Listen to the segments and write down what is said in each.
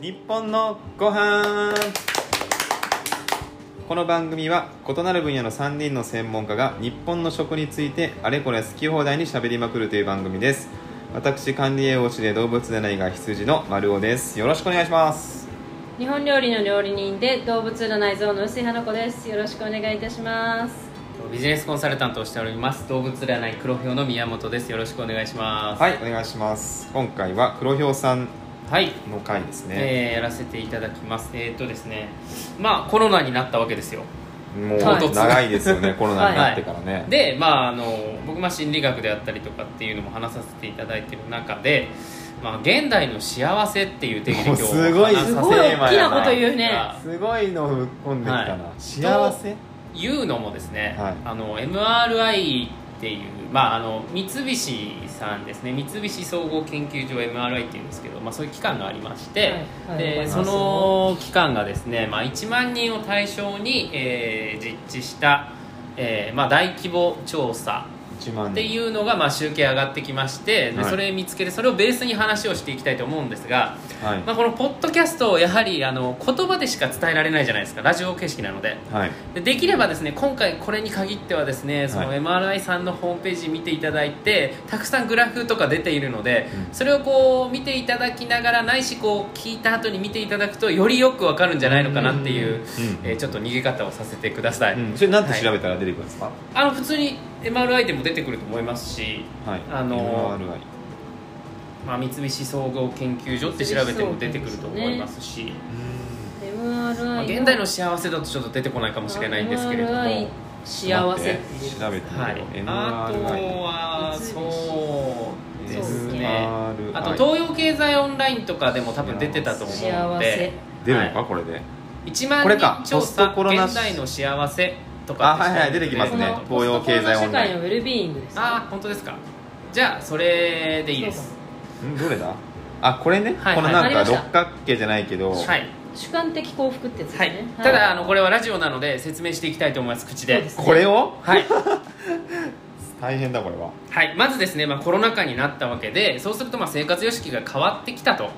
日本のご飯。この番組は異なる分野の3人の専門家が日本の食についてあれこれ好き放題にしゃべりまくるという番組です。私管理栄養士で動物占いが羊の丸尾です。よろしくお願いします。日本料理の料理人で動物占い像の薄井花子です。よろしくお願いいたします。ビジネスコンサルタントをしております。動物占い黒ひょうの宮本です。よろしくお願いします。はいお願いします。今回は黒ひょうさんはい、の回ですね、えーやらせていただきます。えーっとですね。まあコロナになったわけですよ。もうはい。長いですよね コロナになってからね、でまああの僕まあ心理学であったりとかっていうのも話させていただいてる中でまあ現代の幸せっていう定義で今日もうすごいすごい大きなこと言ういね。すごいのぶっ込んできたな、はい。幸せ？いうのもですね、はい。あの MRI っていう、まあ、あの三菱さんですね。三菱総合研究所 MRI っていうんですけど、まあ、そういう機関がありまして、はいはい。でその機関がですね、まあ、1万人を対象に、えー実地した、えーまあ、大規模調査1万人っていうのが、まあ、集計上がってきましてではい。それ見つけてそれをベースに話をしていきたいと思うんですが、はい、まあ、このポッドキャストをやはりあの言葉でしか伝えられないじゃないですかラジオ形式なので。はい。でできればですね今回これに限ってはですねそのはい MRI さんのホームページ見ていただいてたくさんグラフとか出ているので、うん。それをこう見ていただきながらないしこう聞いた後に見ていただくとよりよくわかるんじゃないのかなっていう、うん。えーちょっと逃げ方をさせてください、うん、それなんて調はい。べたら出てくるんですか？あの普通に MRI でも出てくると思いますし、はい、あの MRI まあ、三菱総合研究所って調べても出てくると思いますし、ま MRI あ、現代の幸せだとちょっと出てこないかもしれないんですけれども。幸せ。調べてみよう、はい、あとはそうですね。MRI あと東洋経済オンラインとかでも多分出てたと思うので。出るのか、はこれで。い、1万これか。人調査コロナ現代の幸せとかあはいはい出てきますね。この東洋経済オンラインのウェルビーイングです。ねあ本当ですか。じゃあそれでいいです。んどれだ？あこれね、はいこのなんか六角形じゃないけど、はい、主観的幸福ってやつですはい。ねただあのこれはラジオなので説明していきたいと思います口で。そうですこれを？はい。大変だこれは。はい、まずですね、まあ、コロナ禍になったわけでそうするとまあ生活様式が変わってきたと。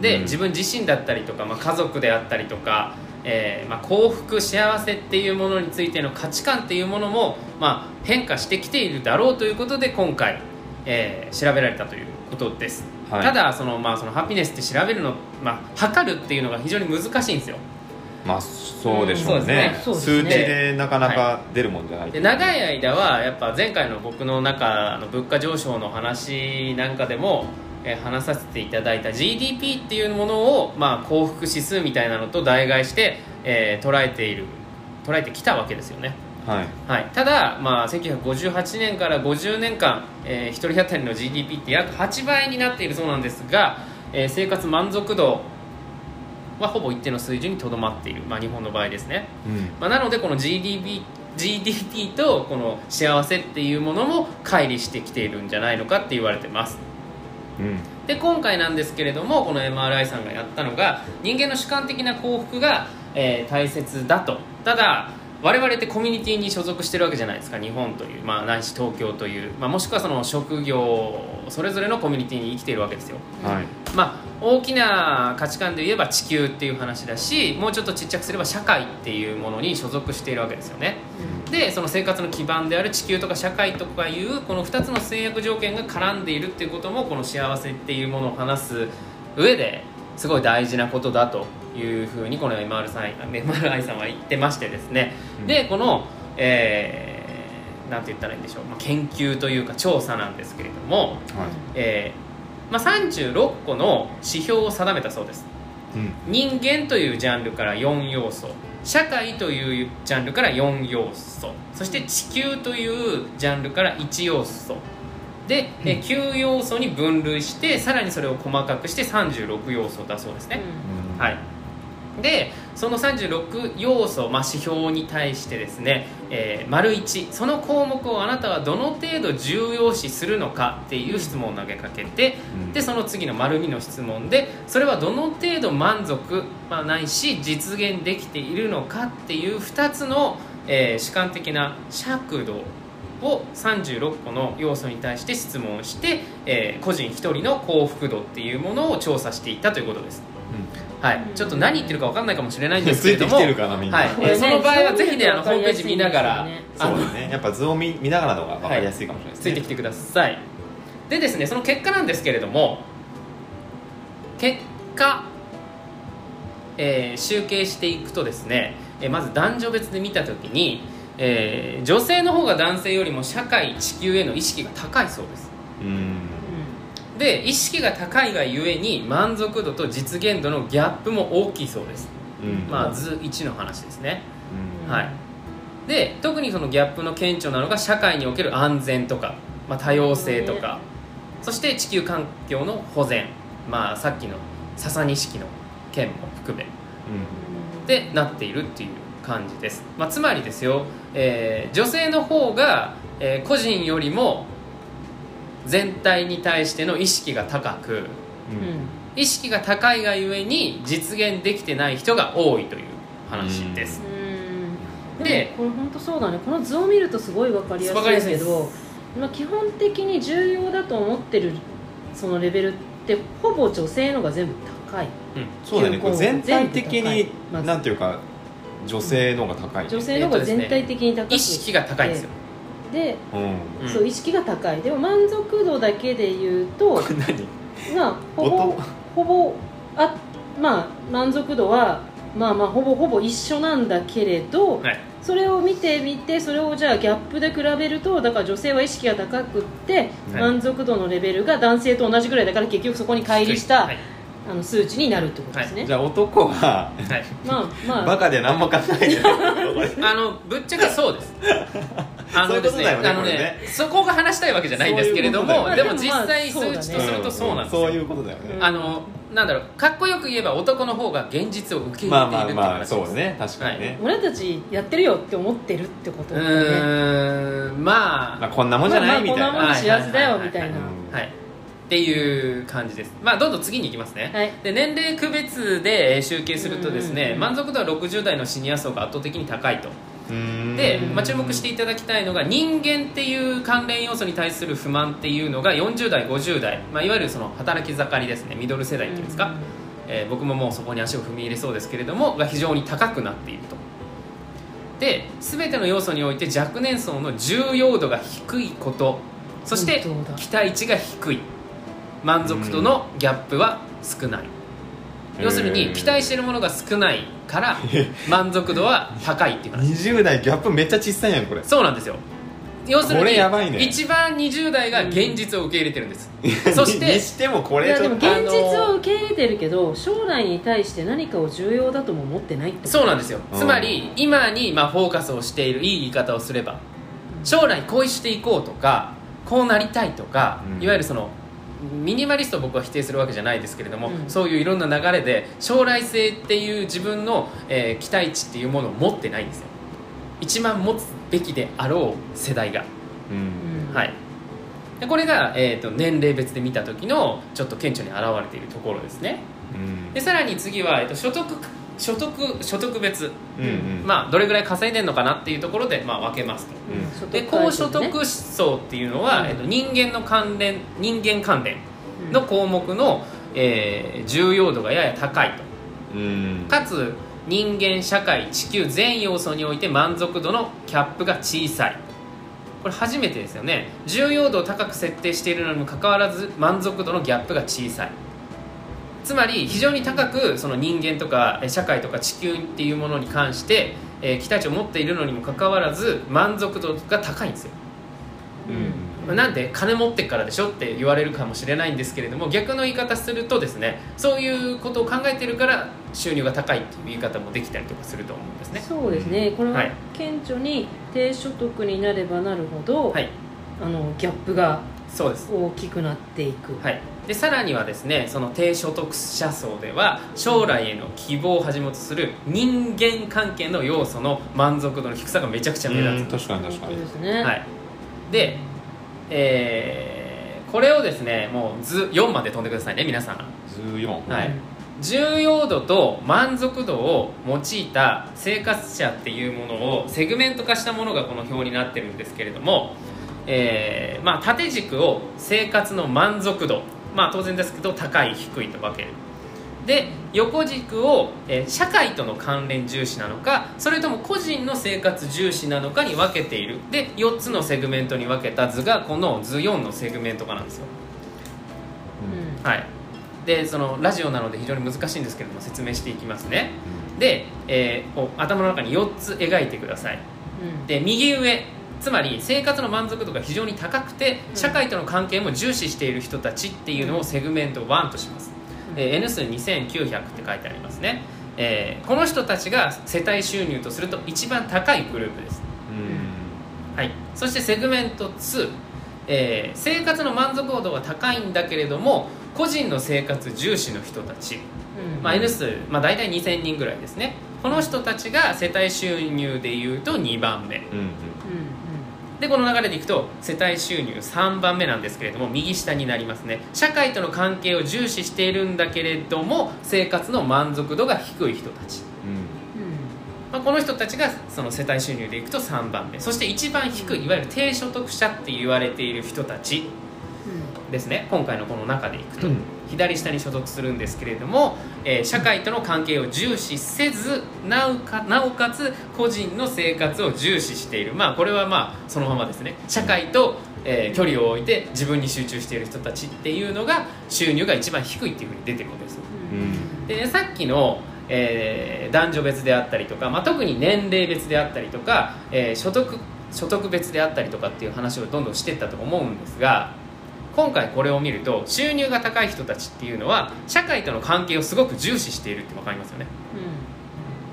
で、うん。自分自身だったりとか、まあ、家族であったりとか、えーまあ、幸福幸せっていうものについての価値観っていうものも、まあ、変化してきているだろうということで今回、えー調べられたということです、はい。ただその、まあ、そのハピネスって調べるの、まあ、測るっていうのが非常に難しいんですよ。まあそうでしょうね,、うんそうね。数値でなかなか出るもんじゃない、で長い間はやっぱ前回の僕の中の物価上昇の話なんかでも、えー話させていただいた GDP っていうものを、まあ、幸福指数みたいなのと代替して、えー捉えている捉えてきたわけですよね、はい。はい、ただ、まあ、1958年から50年間、え1人当たりの GDP って約8倍になっているそうなんですが、えー生活満足度はほぼ一定の水準にとどまっている、まあ、日本の場合ですね。うん。まあ、なのでこの GDP, GDP とこの幸せっていうものも乖離してきているんじゃないのかって言われてますで今回なんですけれどもこの MRI さんがやったのが人間の主観的な幸福が、えー大切だと。ただ我々ってコミュニティに所属してるわけじゃないですか日本という、まあ、ないし東京という、まあ、もしくはその職業それぞれのコミュニティに生きているわけですよ。はい。まあ、大きな価値観で言えば地球っていう話だしもうちょっとちっちゃくすれば社会っていうものに所属しているわけですよね。でその生活の基盤である地球とか社会とかいうこの2つの制約条件が絡んでいるっていうこともこの幸せっていうものを話す上ですごい大事なことだというふうにこの MR さん MRI さんは言ってましてですね、うん。でこの、えーなんて言ったらいいんでしょう、まあ、研究というか調査なんですけれども、はい。えーまあ、36個の指標を定めたそうです。うん。人間というジャンルから4要素。社会というジャンルから4要素。そして地球というジャンルから1要素。で、えー9要素に分類してさらにそれを細かくして36要素だそうですね、うん。はいでその36要素、まあ、指標に対してですね、えー丸1その項目をあなたはどの程度重要視するのかっていう質問を投げかけて、うん。でその次の丸2の質問でそれはどの程度満足、まあ、ないし実現できているのかっていう2つの、えー主観的な尺度を36個の要素に対して質問して、えー個人1人の幸福度っていうものを調査していったということですはい、ちょっと何言ってるか分かんないかもしれないんですけれども。ついその場合はぜひねあのホームページ見ながら、そうですね。やっぱ図を見見ながらの方が分かりやすいかもしれないですね、ついてきてください。でですねその結果なんですけれども結果、えー集計していくとですね、えーまず男女別で見た時に、えー女性の方が男性よりも社会地球への意識が高いそうです。うんで意識が高いがゆえに満足度と実現度のギャップも大きいそうです。うん。まあ図1の話ですね。うん。はい、で特にそのギャップの顕著なのが社会における安全とか、まあ、多様性とか、そして地球環境の保全、まあ、さっきの笹錦の件も含め。でなっているっていう感じです、まあ、つまりですよ、えー女性の方が、えー個人よりも全体に対しての意識が高くうん。うん意識が高いがゆえに実現できてない人が多いという話です、うん。でこれ本当そうだね。この図を見るとすごい分かりやすいですけどまあ、基本的に重要だと思ってるそのレベルってほぼ女性のが全部高い。そうだよね。これ全体的にまず。なんていうか女性の方が高い。ね女性のが全体的に高くて意識が高いんですよ、で、うん。うんそう意識が高い。でも満足度だけで言うとまあほぼ音？ほぼあまあ満足度はまあまあほぼほぼ一緒なんだけれど、はい。それを見てみてそれをじゃあギャップで比べるとだから女性は意識が高くって、はい。満足度のレベルが男性と同じぐらいだから結局そこに乖離した、はい。あの数値になるってことですね、じゃあ男ははいまあまあ。バカで何も考えてない あのぶっちゃけそうですあのですねそういうことだよねそこが話したいわけじゃないんですけれどもでも実際数値とするとそうなんですよ、そういうことだよね。うんあのなんだろうかっこよく言えば男の方が現実を受け入まあれているまあまあ話です。そうね確かにね、俺たちやってるよって思ってるってことうだね。ーんまあ。まあ、こんなもんじゃない、まあまあみたいな、こんなもん幸せだよみたいな。うんはい。っていう感じです。まあどんどん次に行きますね、はい。で年齢区別でえー集計するとですねうんうんうん満足度は60代のシニア層が圧倒的に高いとで、うん。まあ、注目していただきたいのが人間っていう関連要素に対する不満っていうのが40代50代、まあ、いわゆるその働き盛りですねミドル世代っていうんですか、えー僕ももうそこに足を踏み入れそうですけれどもが非常に高くなっていると。で全ての要素において若年層の重要度が低いことそして期待値が低い。満足度のギャップは少ない、要するに期待しているものが少ないから 満足度は高いっていう話。20代ギャップめっちゃ小さいやんこれ。そうなんですよ。要するこれにやばいね。一番20代が現実を受け入れてるんです、そしてにしてもこれちょっと現実を受け入れてるけど将来に対して何かを重要だとも思ってないってこと。そうなんですよ。うん。つまり今にまあフォーカスをしているいい言い方をすれば将来こうしていこうとかこうなりたいとか、うん。いわゆるそのミニマリストを僕は否定するわけじゃないですけれども、うん。そういういろんな流れで将来性っていう自分の、えー期待値っていうものを持ってないんですよ。一番持つべきであろう世代が。うんうん。はい。でこれが、えー、と年齢別で見た時のちょっと顕著に現れているところですね。うん。でさらに次は、えー、と所得所得所得別、うんうん。まあ、どれぐらい稼いでるのかなっていうところで、まあ、分けますと。うん。で高所得層っていうのは、うんえー、と人間の関連人間関連うん。の項目の、えー重要度がやや高いと。うん。かつ人間社会地球全要素において満足度のキャップが小さい。これ初めてですよね。重要度を高く設定しているのにもかかわらず満足度のギャップが小さいつまり非常に高くその人間とかえ社会とか地球っていうものに関して、えー期待値を持っているのにもかかわらず満足度が高いんですよ。うん。なんで金持ってっからでしょって言われるかもしれないんですけれども逆の言い方するとですねそういうことを考えてるから収入が高いっていう言い方もできたりとかすると思うんですね。そうですね。これははい。顕著に低所得になればなるほど、はい。あのギャップが大きくなっていく、はい、でさらにはですねその低所得者層では将来への希望をはじめとする人間関係の要素の満足度の低さがめちゃくちゃ目立つ。確かに確かに。ですね、はい、で、えーこれをですねもう図4まで飛んでくださいね皆さん、14はい。重要度と満足度を用いた生活者っていうものをセグメント化したものがこの表になってるんですけれども、えーまあ、縦軸を生活の満足度、まあ、当然ですけど高い低いと分け。るで横軸を、えー社会との関連重視なのかそれとも個人の生活重視なのかに分けている。で4つのセグメントに分けた図がこの図4のセグメント化なんですよ。うん。はい。でそのラジオなので非常に難しいんですけれども説明していきますね。で、えー頭の中に4つ描いてください。うん。で右上つまり生活の満足度が非常に高くてうん。社会との関係も重視している人たちっていうのをセグメント1とします、うん。えー N 数2900って書いてありますね、えーこの人たちが世帯収入とすると一番高いグループです、うん。はい、そしてセグメント2、えー生活の満足度が高いんだけれども個人の生活重視の人たち、うん。まあ、N 数、まあ、大体2000人ぐらいですね。この人たちが世帯収入でいうと2番目。うん。うんでこの流れでいくと世帯収入3番目なんですけれども右下になりますね。社会との関係を重視しているんだけれども生活の満足度が低い人たち、うん。うんまあ、この人たちがその世帯収入でいくと3番目。そして一番低いいわゆる低所得者って言われている人たちですね。今回のこの中でいくと、うん左下に所属するんですけれども、えー社会との関係を重視せずなおかなおかつ個人の生活を重視している。まあこれはまあそのままですね。社会と、えー距離を置いて自分に集中している人たちっていうのが収入が一番低いっていうふうに出てるわけですうん。でさっきの、えー男女別であったりとか、まあ、特に年齢別であったりとか、えー所得所得別であったりとかっていう話をどんどんしていったと思うんですが今回これを見ると収入が高い人たちっていうのは社会との関係をすごく重視しているって分かりますよね。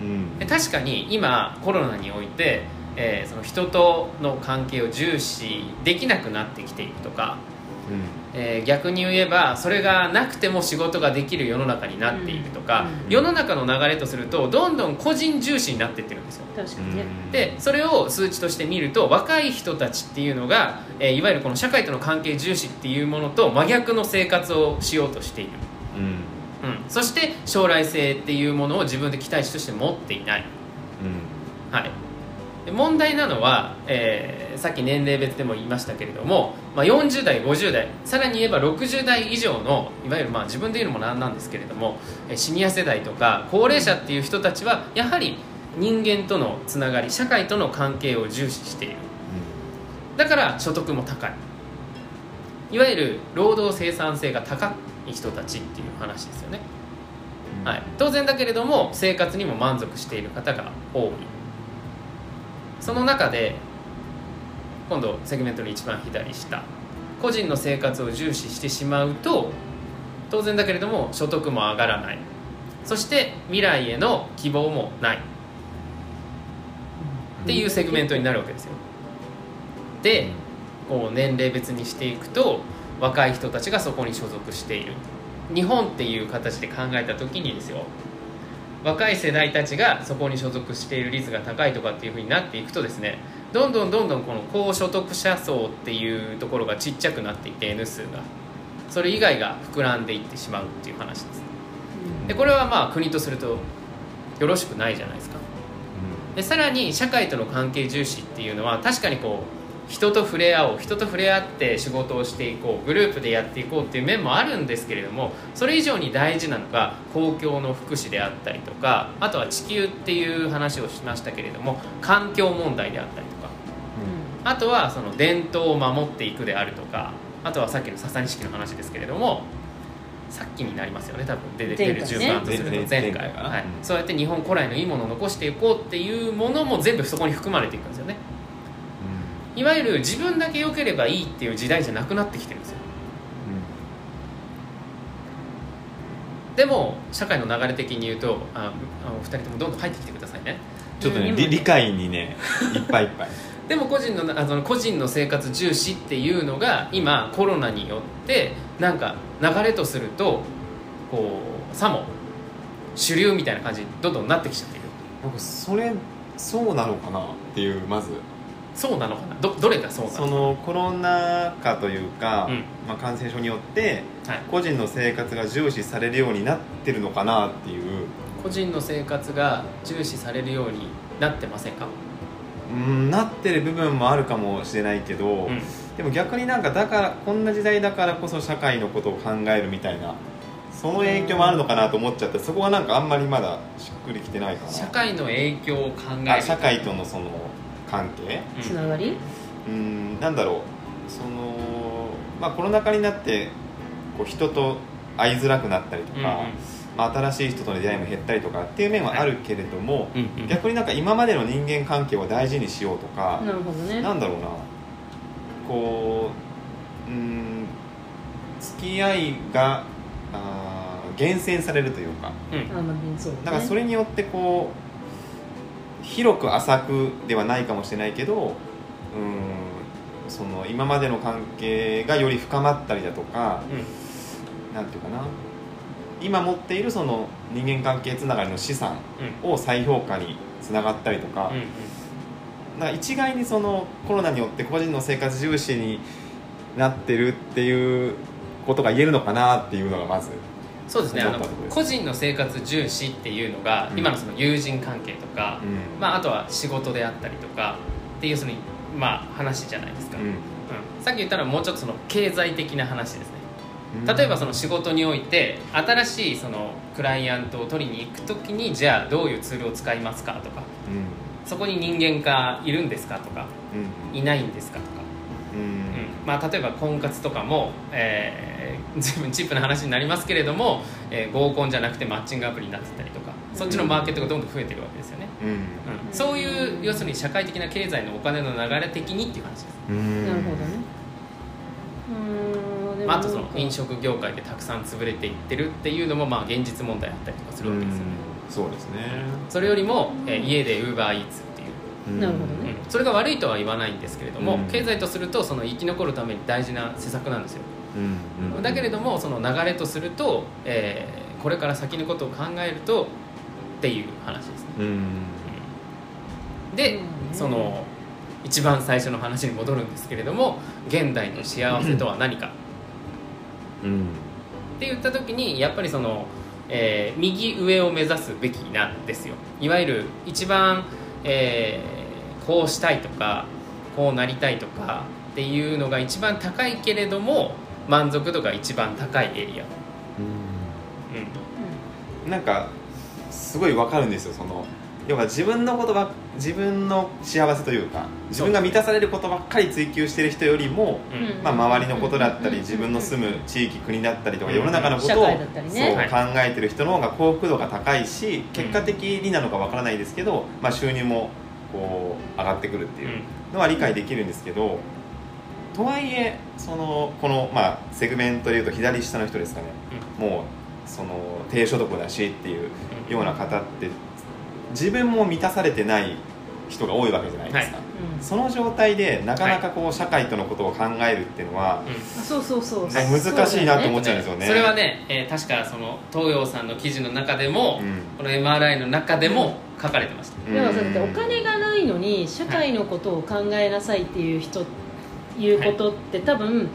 うん。で確かに今コロナにおいて、えーその人との関係を重視できなくなってきているとか、えー逆に言えばそれがなくても仕事ができる世の中になっているとか、うん世の中の流れとするとどんどん個人重視になっていってるんですよ。確かにね。でそれを数値として見ると若い人たちっていうのが、えーいわゆるこの社会との関係重視っていうものと真逆の生活をしようとしている、うん。うん、そして将来性っていうものを自分で期待値として持っていない。はい、で問題なのは、えーさっき年齢別でも言いましたけれども、まあ、40代50代さらに言えば60代以上のいわゆるまあ自分で言うのもなんなんですけれどもえーシニア世代とか高齢者っていう人たちはやはり人間とのつながり社会との関係を重視している。だから所得も高い。いわゆる労働生産性が高い人たちっていう話ですよね。うん。はい、当然だけれども生活にも満足している方が多いその中で今度セグメントの一番左下個人の生活を重視してしまうと当然だけれども所得も上がらない。そして未来への希望もない。っていうセグメントになるわけですよ。でこう年齢別にしていくと若い人たちがそこに所属している。日本っていう形で考えた時にですよ若い世代たちがそこに所属している率が高いとかっていうふうになっていくとですねどんどんどんどんこの高所得者層っていうところがちっちゃくなっていって N 数が。それ以外が膨らんでいってしまうっていう話です。でこれはまあ国とするとよろしくないじゃないですか。でさらに社会との関係重視っていうのは確かにこう人と触れ合おう人と触れ合って仕事をしていこうグループでやっていこうっていう面もあるんですけれどもそれ以上に大事なのが公共の福祉であったりとかあとは地球っていう話をしましたけれども環境問題であったりとかあとはその伝統を守っていくであるとかあとはさっきの笹錦の話ですけれどもさっきになりますよね多分。出て出る順番とすると前前回は。そうやって日本古来のいいものを残していこうっていうものも全部そこに含まれていくんですよねいわゆる自分だけ良ければいいっていう時代じゃなくなってきてるんですよ。でも社会の流れ的に言うとああお二人ともどんどん入ってきてくださいね。ちょっとねうん。理理解にねいっぱいいっぱい。でも個人のあその個人の生活重視っていうのが今コロナによってなんか流れとするとこうさも主流みたいな感じにどんどんなってきちゃっている。なんかそれそうなのかなっていうまずそうなのかな？どどれがそうなそののコロナ禍というか、うん。まあ、感染症によってはい、個人の生活が重視されるようになってるのかなっていう。個人の生活が重視されるようになってませんか、うんなってる部分もあるかもしれないけど、うん。でも逆になんかだからこんな時代だからこそ社会のことを考えるみたいなその影響もあるのかなと思っちゃってそこはなんかあんまりまだしっくりきてないかな。社会の影響を考える。あ社会とのその関係？うんつながり？うんなんだろう。そのまあコロナ禍になってこう人と会いづらくなったりとか、うんうん。まあ、新しい人との出会いも減ったりとかっていう面はあるけれども、うんうん。逆になんか今までの人間関係を大事にしようとか、なるほどね。なんだろうな。こううん付き合いがあー厳選されるというかうん。あまあそうだね。だからそれによってこう広く浅くではないかもしれないけどうんその今までの関係がより深まったりだとかなんていうかな。今持っているその人間関係つながりの資産を再評価につながったりとか,、なんか一概にそのコロナによって個人の生活重視になってるっていうことが言えるのかなっていうのがまずそうですね。あの個人の生活重視っていうのが、うん。今のその友人関係とか、うん。まあ、あとは仕事であったりとかっていうその、まあ、話じゃないですか、ううん。さっき言ったのはもうちょっとその経済的な話ですね。ん。例えばその仕事において新しいそのクライアントを取りに行く時にじゃあどういうツールを使いますかとかうん。そこに人間がいるんですかとかうん。いないんですかとか、うん。うんまあ、例えば婚活とかも、えー、随分チップな話になりますけれども、えー合コンじゃなくてマッチングアプリになってたりとかそっちのマーケットがどんどん増えてるわけですよね、うん。うん、そういう要するに社会的な経済のお金の流れ的にっていう話です、うん。なるほどね。まあ、あとその飲食業界でたくさん潰れていってるっていうのもまあ現実問題あったりとかするわけですよね、うん。そうですね。それよりも、えー家でウーバーイーツなるほどね。うん。それが悪いとは言わないんですけれども、うん。経済とするとその生き残るために大事な施策なんですよ、うん。うん。だけれどもその流れとすると、えーこれから先のことを考えるとっていう話ですね。うん。で、うんその一番最初の話に戻るんですけれども現代の幸せとは何か。うん。って言った時にやっぱりその、えー右上を目指すべきなんですよ。いわゆる一番、えーこうしたいとかこうなりたいとかっていうのが一番高いけれども満足度が一番高いエリア、うん、なんかすごいわかるんですよその要は自分のことば自分の幸せというか自分が満たされることばっかり追求してる人よりも、まあ、周りのことだったうん。り自分の住む地域国だったりとかうん。世の中のことをねそうはい。考えてる人の方が幸福度が高いし結果的になのかわからないですけど、まあ、収入もこう上がってくるっていうのは理解できるんですけどとはいえそのこの、まあ、セグメントでいうと左下の人ですかね。もうその低所得だしっていうような方って自分も満たされてない人が多いわけじゃないですか、うんその状態でなかなかこう社会とのことを考えるっていうのは、そうそうそう。ね難しいなと思っちゃうんですよね。それはね、えー確かその東洋さんの記事の中でも、うん。この MRI の中でも書かれてました、だからさだってお金がないのに社会のことを考えなさいっていう人、いうことって多分、うん、ぶ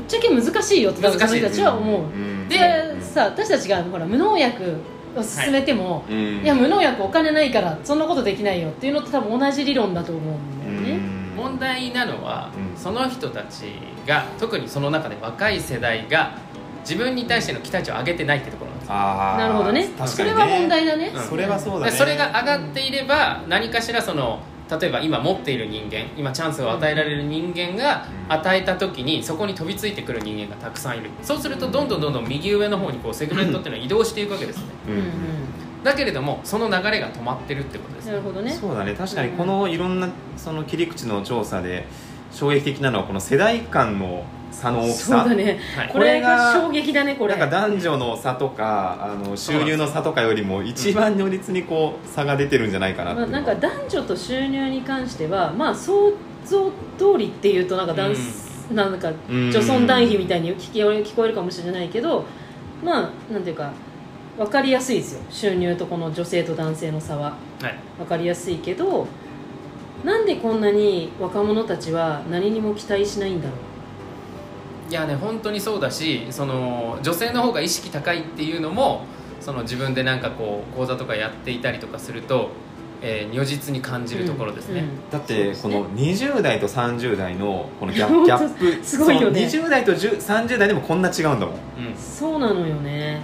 っちゃけ難しいよって多分その人たちは思う、うん。でさ私たちがほら無農薬を進めても、うん。いや無農薬お金ないからそんなことできないよっていうのと多分同じ理論だと思うんだよね、問題なのは、うん。その人たちが特にその中で若い世代が自分に対しての期待値を上げてないってところなんですなるほどね。確かにそれは問題だね、うん。それはそうだね。でそれが上がっていれば何かしらその例えば今持っている人間今チャンスを与えられる人間がうん。与えた時にそこに飛びついてくる人間がたくさんいる。そうするとどんどんどんどん右上の方にこうセグメントっていうのは移動していくわけですね。ううんんうん。だけれどもその流れが止まってるってことですなるほどね。そうだね。確かにこのいろんなその切り口の調査で衝撃的なのはこの世代間の差の大きさ。そうだね、はい。これが衝撃だねこれ。なんか男女の差とかあの収入の差とかよりも一番如実にこう差が出てるんじゃないかなってまあ、なんか男女と収入に関してはまあ想像通りっていうとなんか男、なんかうん女尊男卑みたいに聞き聞こえるかもしれないけどまあなんていうか分かりやすいですよ。収入とこの女性と男性の差は。はい。分かりやすいけどなんでこんなに若者たちは何にも期待しないんだろういやね本当にそうだしその女性の方が意識高いっていうのもその自分でなんかこう講座とかやっていたりとかするとえー如実に感じるところですね、だってこの20代と30代のこのギャップすごいよね。その20代と10 30代でもこんな違うんだもん。うん。そうなのよね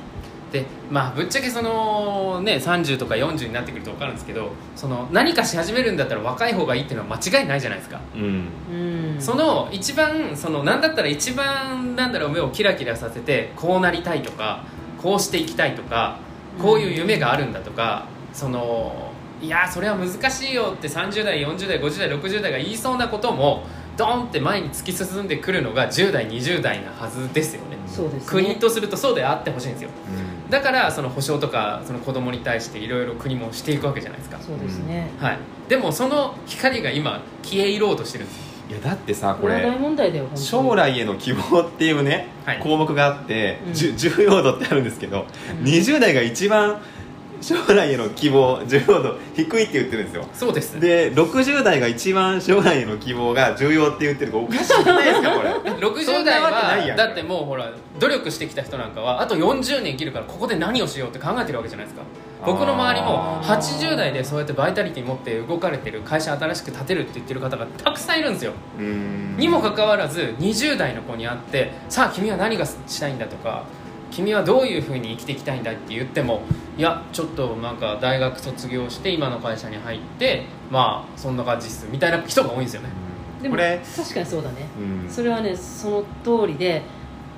でまあぶっちゃけそのね30とか40になってくると分かるんですけどその何かし始めるんだったら若い方がいいっていうのは間違いないじゃないですか、うん。うんその一番そのなんだったら一番なんだろう目をキラキラさせてこうなりたいとかこうしていきたいとかこういう夢があるんだとか、そのいやそれは難しいよって30代40代50代60代が言いそうなこともドンって前に突き進んでくるのが10代20代なはずですよね。そうですね。国とするとそうであってほしいんですよ。うんだからその保障とかその子供に対していろいろ国もしていくわけじゃないですか、そうですね、はい、でもその光が今消え入ろうとしてるんですよ。いやだってさこれ大問題だよ本当に。将来への希望っていうね、はい。項目があって、うん。じゅ重要度ってあるんですけど、うん。20代が一番将来への希望重要度低いって言ってるんですよ。そうですで60代が一番将来への希望が重要って言ってるおかしくないですかこれ。60そんな代はだってもうほら努力してきた人なんかはあと40年生きるからここで何をしようって考えてるわけじゃないですか。僕の周りもあー。80代でそうやってバイタリティ持って動かれてる会社新しく建てるって言ってる方がたくさんいるんですよ。にもかかわらず20代の子に会ってさあ君は何がしたいんだとか君はどういうふうに生きていきたいんだって言ってもいやちょっとなんか大学卒業して今の会社に入ってまあそんな感じっすみたいな人が多いんですよね。でもこれ？確かにそうだね。うん。それはねその通りで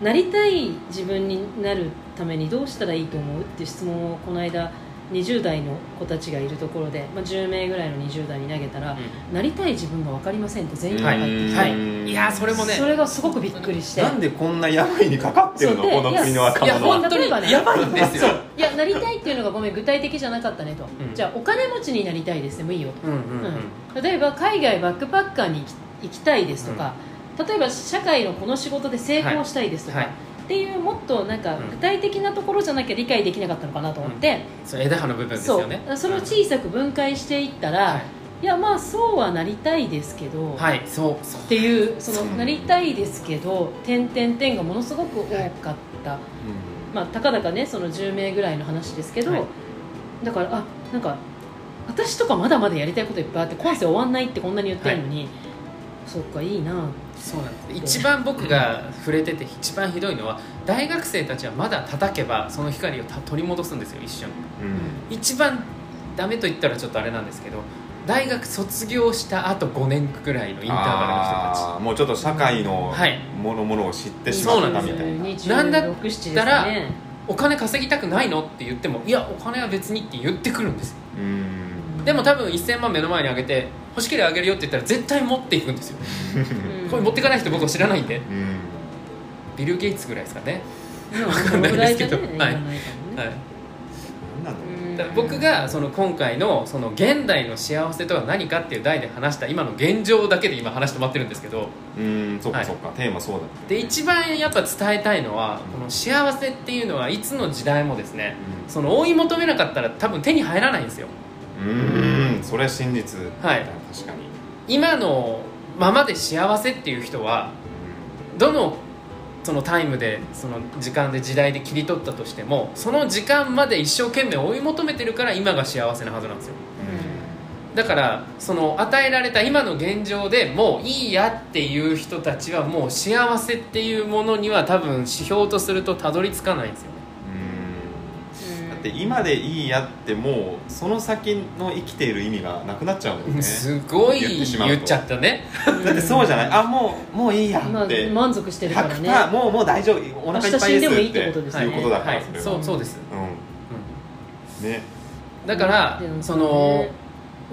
なりたい自分になるためにどうしたらいいと思うっていう質問をこの間20代の子たちがいるところで、まあ、10名ぐらいの20代に投げたら、なりたい自分が分かりませんって全員がはい。入ってきて、はい。いやそれもね。それがすごくびっくりして。なんでこんな病にかかってるの？この国の。若いや者は本当に例えばね。やばいんですよ。いやなりたいっていうのがごめん具体的じゃなかったねと、うん。じゃあお金持ちになりたいですでもいいよと、うんうんうん。うん。例えば海外バックパッカーに行き行きたいですとか、例えば社会のこの仕事で成功したいですとか、はい。はいっていうもっとなんかうん。具体的なところじゃなきゃ理解できなかったのかなと思って、その枝葉の部分ですそう。よねそれを小さく分解していったら、はい。い、やまあそうはなりたいですけど、はいそうそう。っていう そそう。のなりたいですけど点々点がものすごく多かった、まあたかだかねその10名ぐらいの話ですけど、はい。だからあなんか私とかまだまだやりたいこといっぱいあって今世終わんないってこんなに言ってるのに、そっかいいなそうなんです。一番僕が触れてて一番ひどいのは大学生たちはまだ叩けばその光をた取り戻すんですよ一瞬。うん。うん一番ダメと言ったらちょっとあれなんですけど大学卒業した後5年くらいのインターバルの人たあーもうちょっと社会のはい。ものものを知ってしそうまったみたいな。26なんだ7ですたらお金稼ぎたくないのって言ってもいやお金は別にって言ってくるんですよ。うん。でも多分1000万目の前にあげて欲しければあげるよって言ったら絶対持っていくんですよ。うん。これ持っていかない人僕は知らないんで。うん。ビル・ゲイツぐらいですかね、まあかんないですけど。ねはい、なんだろううんだから僕がその今回のその現代の幸せとは何かっていう題で話した今の現状だけで今話止まってるんですけど。うんそっはい。かそっか。テーマそうだで一番やっぱ伝えたいのはこの幸せっていうのはいつの時代もですねその追い求めなかったら多分手に入らないんですよ。うんそれは真実。はい。確かに。今のままで幸せっていう人はどのそのタイムでその時間で時代で切り取ったとしてもその時間まで一生懸命追い求めてるから今が幸せなはずなんですよ。だからその与えられた今の現状でもういいやっていう人たちはもう幸せっていうものには多分指標とするとたどり着かないんですよって今でいいやってもうその先の生きている意味がなくなっちゃうもんね。すごい言ってしまうと。言っちゃったね。だってそうじゃない？あもうもういいやまあって満足してるからね。100%もうもう大丈夫。お腹いっぱいです明日死んでもいいってことですいうことだからはい。それは。そうそうです、うん。ね。だからその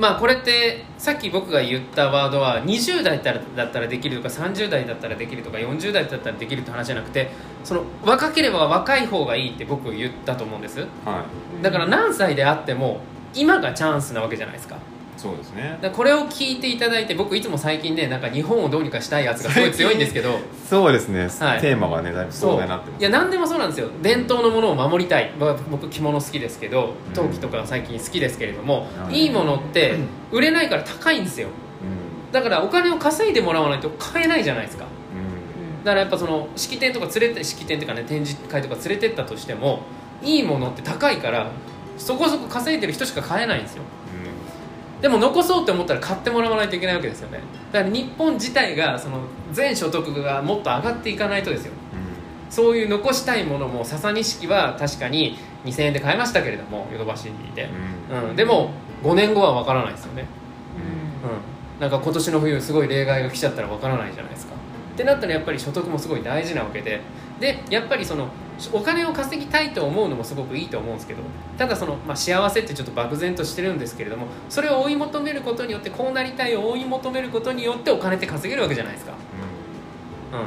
まあこれってさっき僕が言ったワードは20代だったらできるとか30代だったらできるとか40代だったらできるって話じゃなくてその若ければ若い方がいいって僕言ったと思うんです。はうんだから何歳であっても今がチャンスなわけじゃないですか。いそうですね。これを聞いていただいて僕いつも最近ねなんか日本をどうにかしたいやつがすごい強いんですけど。そうですね、はい。テーマはねだいぶ壮大になっていや何でもそうなんですよ。伝統のものを守りたい。僕僕着物好きですけど陶器とか最近好きですけれども、うんいいものって売れないから高いんですよ。うだからお金を稼いでもらわないと買えないじゃないですか。んうん。だからやっぱその式典とか連れて式典とかね展示会とか連れてったとしてもいいものって高いからそこそこ稼いでる人しか買えないんですよでも残そうって思ったら買ってもらわないといけないわけですよね。だから日本自体がその全所得がもっと上がっていかないとですよ。そういう残したいものも笹錦は確かに2000円で買いましたけれどもヨドバシで、うん。うん、でも5年後は分からないですよね、ううん、なんか今年の冬すごい例外が来ちゃったら分からないじゃないですか。ってなったらやっぱり所得もすごい大事なわけででやっぱりそのお金を稼ぎたいと思うのもすごくいいと思うんですけどただその、まあ、幸せってちょっと漠然としてるんですけれどもそれを追い求めることによってこうなりたいを追い求めることによってお金って稼げるわけじゃないですか。うん、だ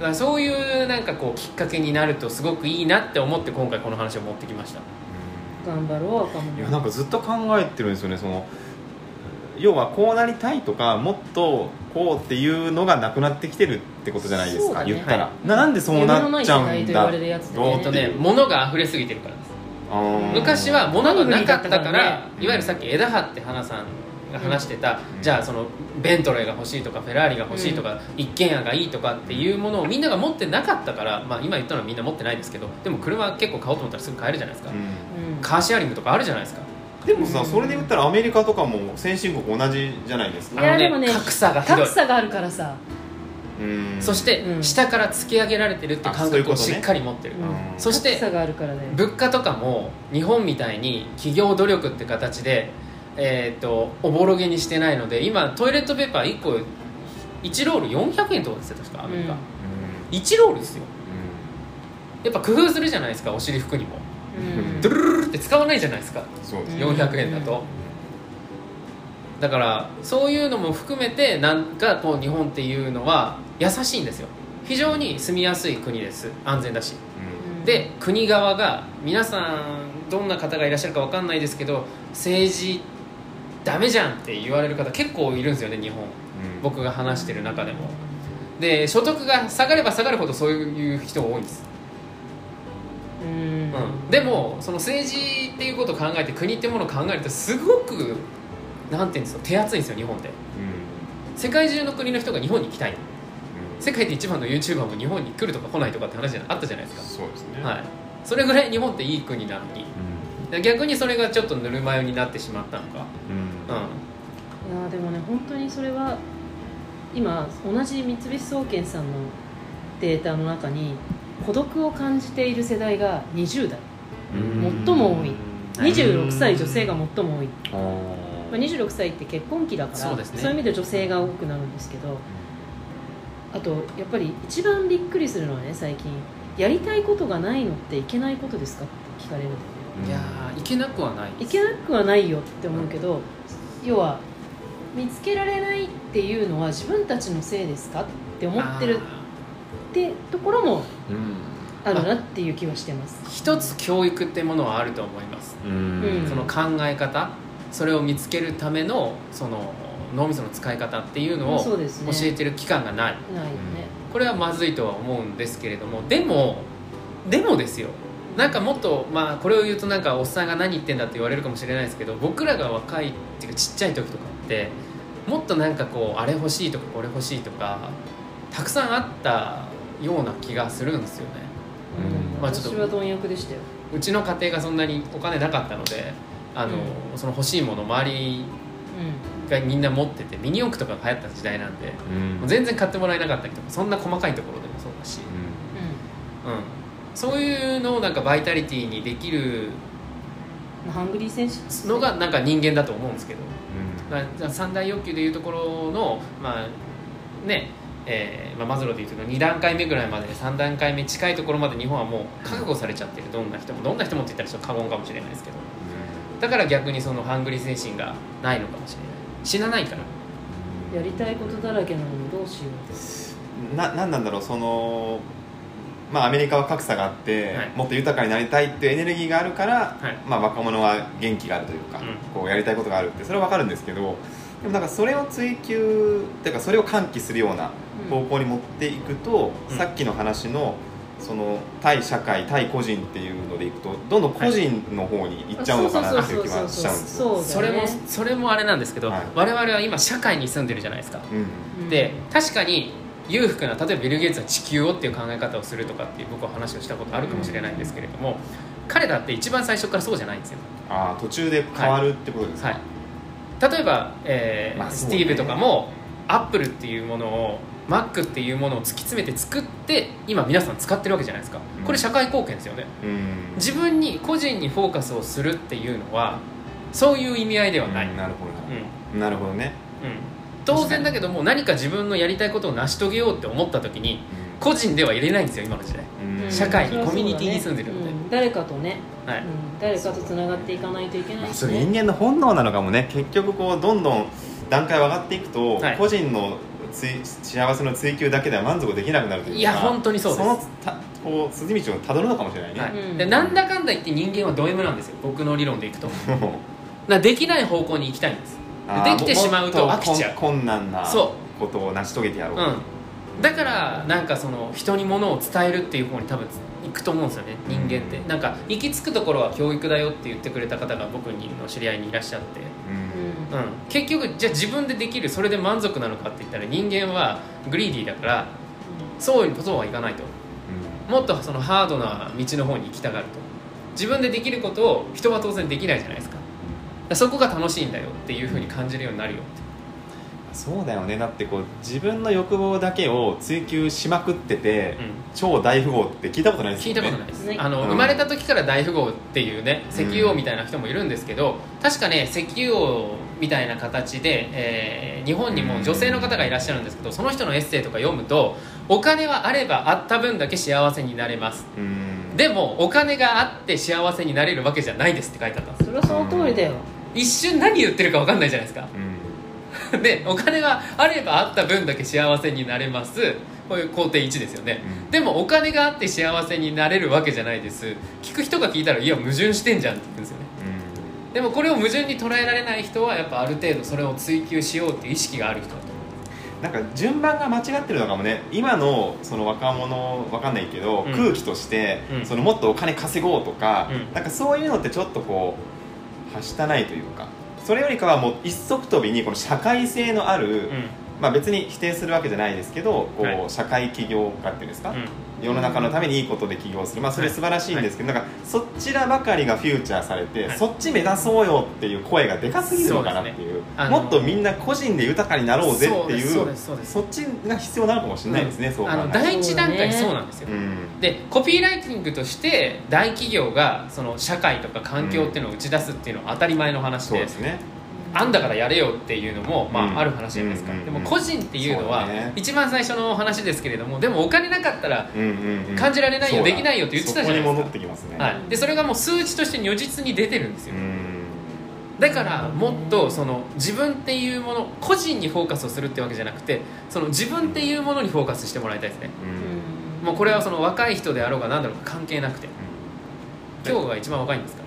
からそういうなんかこうきっかけになるとすごくいいなって思って今回この話を持ってきました。ん。頑張ろう若者。いやなんかずっと考えてるんですよねその要はこうなりたいとかもっとこうっていうのがなくなってきてるってことじゃないですか、ね。言ったら、ななんでそうなっちゃうんだ夢のない世界と言われるやつだね。えっとね物が溢れすぎてるからです昔は物がなかったからねいわゆるさっき枝葉って花さんが話してた、うん。じゃあそのベントレーが欲しいとかフェラーリが欲しいとか、一軒家がいいとかっていうものをみんなが持ってなかったから、まあ、今言ったのはみんな持ってないですけどでも車結構買おうと思ったらすぐ買えるじゃないですか、うんうん。カーシェアリングとかあるじゃないですかでもさそれで言ったらアメリカとかも先進国同じじゃないですか。いやでもね格差がひどい。格差があるからさ。うん。そしてうん。下から突き上げられてるってあ感覚をしっかり持ってる、うん。そして格差があるからね。物価とかも日本みたいに企業努力って形で、えー、とおぼろげにしてないので今トイレットペーパー1個1ロール400円とかですよ確かアメリカ、うん。1ロールですよ。うやっぱ工夫するじゃないですかお尻服にも。うんドゥルルルルって使わないじゃないですかそうです400円だと、だからそういうのも含めてなんかこう日本っていうのは優しいんですよ非常に住みやすい国です安全だしうんで国側が皆さんどんな方がいらっしゃるか分かんないですけど政治ダメじゃんって言われる方結構いるんですよね日本うん僕が話してる中でもで所得が下がれば下がるほどそういう人が多いんです、うん。うん、でもその政治っていうことを考えて国っていうものを考えるとすごくなんていうんですか手厚いんですよ日本って。うん世界中の国の人が日本に来たいうん。世界で一番の YouTuber も日本に来るとか来ないとかって話じゃあったじゃないですか。そうですね。はい、それぐらい日本っていい国なのに。うん逆にそれがちょっとぬるま湯になってしまったのか、うん。ういやでもね本当にそれは今同じ三菱総研さんのデータの中に孤独を感じている世代が20代うん。最も多い。はい26歳女性が最も多い、あまあ、26歳って結婚期だからそうね。いう意味で女性が多くなるんですけどあとやっぱり一番びっくりするのはね最近やりたいことがないのっていけないことですかって聞かれるんだよね。ーん、いやーいけなくはないいけなくはないよって思うけど、要は見つけられないっていうのは自分たちのせいですかって思ってるってところもうん。あるなっていう気はしてます。あー一つ教育ってものはあると思います、うん。うん。その考え方それを見つけるためのその脳みその使い方っていうのを教そうですね。えてる期間がない。ないよねこれはまずいとは思うんですけれどもでもでもですよ。なんかもっとまあこれを言うとなんかおっさんが何言ってんだって言われるかもしれないですけど僕らが若いっていうかちっちゃい時とかってもっとなんかこうあれ欲しいとかこれ欲しいとかたくさんあったような気がするんですよね。うん。まあちょっと私は貪欲でしたよ。うちの家庭がそんなにお金なかったのであの、うその欲しいもの周りがみんな持っててミニ四駆とかが流行った時代なんでうん。全然買ってもらえなかったりとかそんな細かいところでもそうだし、うん。うん。うん、そういうのをなんかバイタリティにできるまあハングリー選手のがなんか人間だと思うんですけど。うん。三大欲求でいうところのまあねえーまあ、マズローでいうと2段階目ぐらいまで3段階目近いところまで日本はもう覚悟されちゃってるどんな人もどんな人もって言ったらちょっと過言かもしれないですけど。だから逆にそのハングリー精神がないのかもしれない。死なないから。やりたいことだらけなのにどうしようななんなんだろうそのまあアメリカは格差があって、はい。もっと豊かになりたいっていうエネルギーがあるから、はい。まあ、若者は元気があるというか、うん。こうやりたいことがあるってそれは分かるんですけどでもなんかそれを追求っていうかそれを喚起するような方向に持っていくと、うん。さっきの話のその対社会対個人っていうのでいくとどんどん個人の方に行っちゃうのかなっていう気はしちゃうんですよ。それもそれもあれなんですけど、はい。我々は今社会に住んでるじゃないですか。うん。うんで確かに裕福な例えばビル・ゲイツは地球をっていう考え方をするとかっていう僕は話をしたことあるかもしれないんですけれども、彼だって一番最初からそうじゃないんですよ。ああ途中で変わるってことですか、はい例えば、えーまあね。スティーブとかもアップルっていうものを Mac っていうものを突き詰めて作って今皆さん使ってるわけじゃないですか。うん。これ社会貢献ですよね。うん。自分に個人にフォーカスをするっていうのはそういう意味合いではない、うんなるほうん。どなるほどね。うん。当然だけども何か自分のやりたいことを成し遂げようって思った時に個人では入れないんですよ今の時代。社会にコミュニティに住んでるので。うん誰かとね、はい。うん誰かとつながっていかないといけないし、それね人間の本能なのかもね。結局こうどんどん段階を上がっていくと、はい。個人のつい幸せの追求だけでは満足できなくなるというかいや本当にそうです。そのたこう筋道をたどるのかもしれないね、はい。うん。でなんだかんだ言って人間はド M なんですよ。僕の理論でいくと。だからできない方向に行きたいんです。できてしまうと飽きちゃう。困困難なそことを成し遂げてやろう、うんだからなんかその人にものを伝えるっていう方に多分行くと思うんですよね人間って。なんか行き着くところは教育だよって言ってくれた方が僕の知り合いにいらっしゃって。うん。うん。うん、結局じゃあ自分でできるそれで満足なのかって言ったら人間はグリーディーだからそうそうはいかないと。もっとそのハードな道の方に行きたがると。自分でできることを人は当然できないじゃないですか。そこが楽しいんだよっていうふうに感じるようになるよってそうだよね。だってこう自分の欲望だけを追求しまくってて、うん。超大富豪って聞いたことないです聞いよねたことないです、ねあのうん。生まれた時から大富豪っていうね石油王みたいな人もいるんですけど、確かね石油王みたいな形で、えー日本にも女性の方がいらっしゃるんですけどその人のエッセイとか読むとお金はあればあった分だけ幸せになれます。うん。でもお金があって幸せになれるわけじゃないですって書いてあったんですそれはその通りだよ、一瞬何言ってるか分かんないじゃないですか。うん でお金はあればあった分だけ幸せになれます。こういう工程1ですよね、うん。でもお金があって幸せになれるわけじゃないです。聞く人が聞いたらいや矛盾してんじゃんって言うんですよね。でもこれを矛盾に捉えられない人はやっぱある程度それを追求しようっていう意識がある人だと思う。なんか順番が間違ってるのかもね今のその若者わかんないけど、うん。空気として、うん。そのもっとお金稼ごうとか、うん。なんかそういうのってちょっとこうはしたないというかそれよりかはもう一足飛びにこの社会性のある、まあ、別に否定するわけじゃないですけどこう、はい。社会起業家っていうんですか、うん。うん世の中のためにいいことで起業する、まあ、それ素晴らしいんですけど、なんかそちらばかりがフューチャーされて、はい。そっち目指そうよっていう声がでかすぎるのかなっていう。あのもっとみんな個人で豊かになろうぜっていうそっちが必要なのかもしれないですね、そう考あの第一段階そうなんですよ、うん。でコピーライティングとして大企業がその社会とか環境っていうのを打ち出すっていうのは当たり前の話で、そうですねあんだからやれよっていうのも、まあうん。ある話じゃないですか、でも個人っていうのは一番最初の話ですけれどもでもお金なかったら、感じられないよできないよって言ってたじゃないですか。そこに戻ってきますね、はい、でそれがもう数値として如実に出てるんですよ、うん。だからもっとその自分っていうもの個人にフォーカスをするってわけじゃなくてその自分っていうものにフォーカスしてもらいたいですね。うん。もうこれはその若い人であろうが何だろうが関係なくて。今日が一番若いんですか？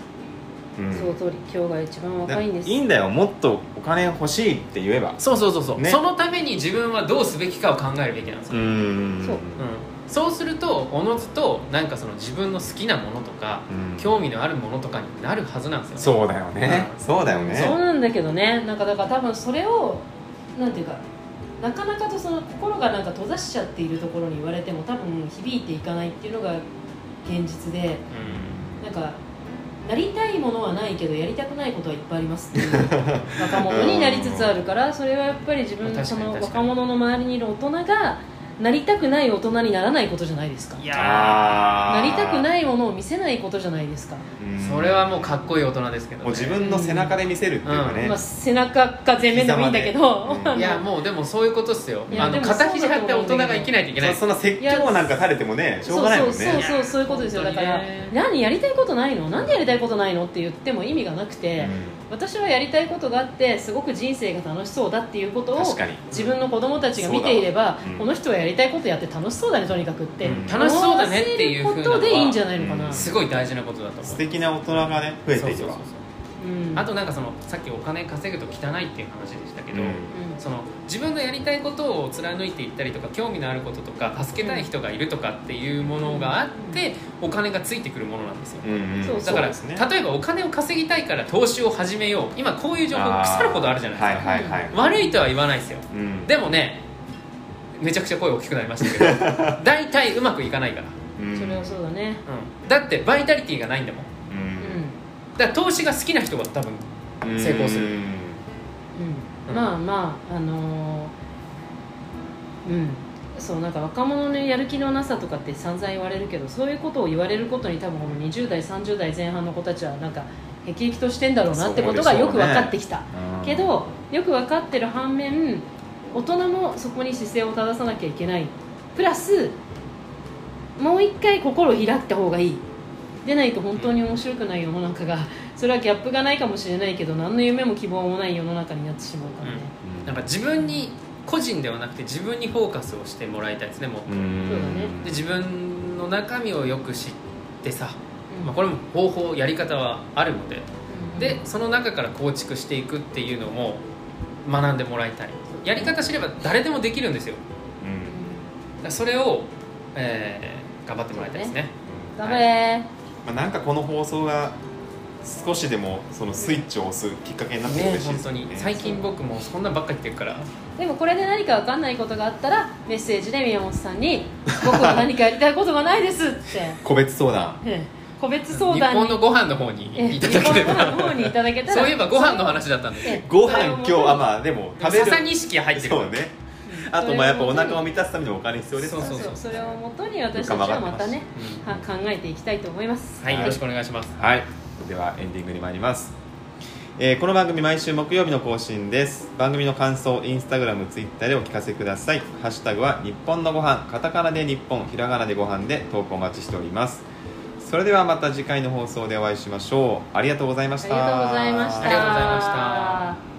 うん。その通り今日が一番若いんです。いいんだよ。もっとお金欲しいって言えば。そうそうそうそう、ね。そのために自分はどうすべきかを考えるべきなんですよ、ん。そう。うんそうするとおのずとなんかその自分の好きなものとか、うん。興味のあるものとかになるはずなんですよ。ねそうだよね、うん。そうだよね。そうなんだけどね。なんかだから多分それをなんていうかなかなかとその心がなんか閉ざしちゃっているところに言われても多分響いていかないっていうのが現実でなんかなりたいものはないけどやりたくないことはいっぱいありますっていう 若者になりつつあるからそれはやっぱり自分その若者の周りにいる大人がなりたくない大人にならないことじゃないですか。いやなりたくないものを見せないことじゃないですか、それはもうかっこいい大人ですけど、ね、もう自分の背中で見せるっていうかね、まあ、背中か前面でもいいんだけど、うん。いやもうでもそういうことっすよ。あの肩肘張って大人が生きないといけない。そそんな説教なんかされてもねしょうそうがないもんね。そうそうそうそういうことですよ。だから何やりたいことないの？なんでやりたいことないの？って言っても意味がなくて、私はやりたいことがあってすごく人生が楽しそうだっていうことを自分の子供たちが見ていれば、そうん。この人はやりたいことやって楽しそうだねとにかくって、うん。楽しそうだねっていうことでいいんじゃないのかな、うん。すごい大事なことだと思う。素敵な大人がね増えていけば。そうそうそううん。あとなんかそのさっきお金稼ぐと汚いっていう話でしたけど、うん。その自分のやりたいことを貫いていったりとか興味のあることとか助けたい人がいるとかっていうものがあってお金がついてくるものなんですよ。うんうん。だから、ですね。例えばお金を稼ぎたいから投資を始めよう。今こういう情報腐るほどあるじゃないですか、はいはいはい。悪いとは言わないですよ。うん。でもねめちゃくちゃ声大きくなりましたけど 大体うまくいかないから、うんそれはそうだね。うん、だってバイタリティがないんだもんだから投資が好きな人は多分成功する。うん。うん、まあまああのーうん。そうなんか若者のやる気のなさとかって散々言われるけどそういうことを言われることに多分この20代30代前半の子たちはなんかへきへきとしてんだろうなってことがよく分かってきた、うん。けどよく分かってる反面大人もそこに姿勢を正さなきゃいけない。プラスもう一回心を開いた方がいいでないと本当に面白くない世の中がそれはギャップがないかもしれないけど何の夢も希望もない世の中になってしまうからね、うん。なんか自分に個人ではなくて自分にフォーカスをしてもらいたいですねもっと、うん。そうだね。で自分の中身をよく知ってさ、うん。まあ、これも方法やり方はあるので。うん。でその中から構築していくっていうのも学んでもらいたい。やり方知れば誰でもできるんですよ。うん。それを、えー頑張ってもらいたいですね。頑張れまあ、なんかこの放送が少しでもそのスイッチを押すきっかけになってね嬉しいですね。本当に。最近僕もそんなんばっかり言ってるから。でもこれで何か分かんないことがあったらメッセージで宮本さんに「僕は何かやりたいことがないです」って。個別相談。ええ。個別相日談に。本のご飯の方にええいただけれ日本ばの方にいただけたら。そういえばご飯の話だったんでええご飯今日あまあでも食べる。笹錦入ってるそうねあとまあやっぱお腹を満たすためにお金必要ですからそうそう。そうそれをもとに私たちはまたね考えていきたいと思います。はい。よろしくお願いします。はい。ではエンディングに参ります、えーこの番組毎週木曜日の更新です。番組の感想インスタグラムツイッターでお聞かせください。ハッシュタグは日本のご飯。カタカナで日本ひらがなでご飯で投稿お待ちしております。それではまた次回の放送でお会いしましょう。ありがとうございました。ありがとうございました。ありがとうございました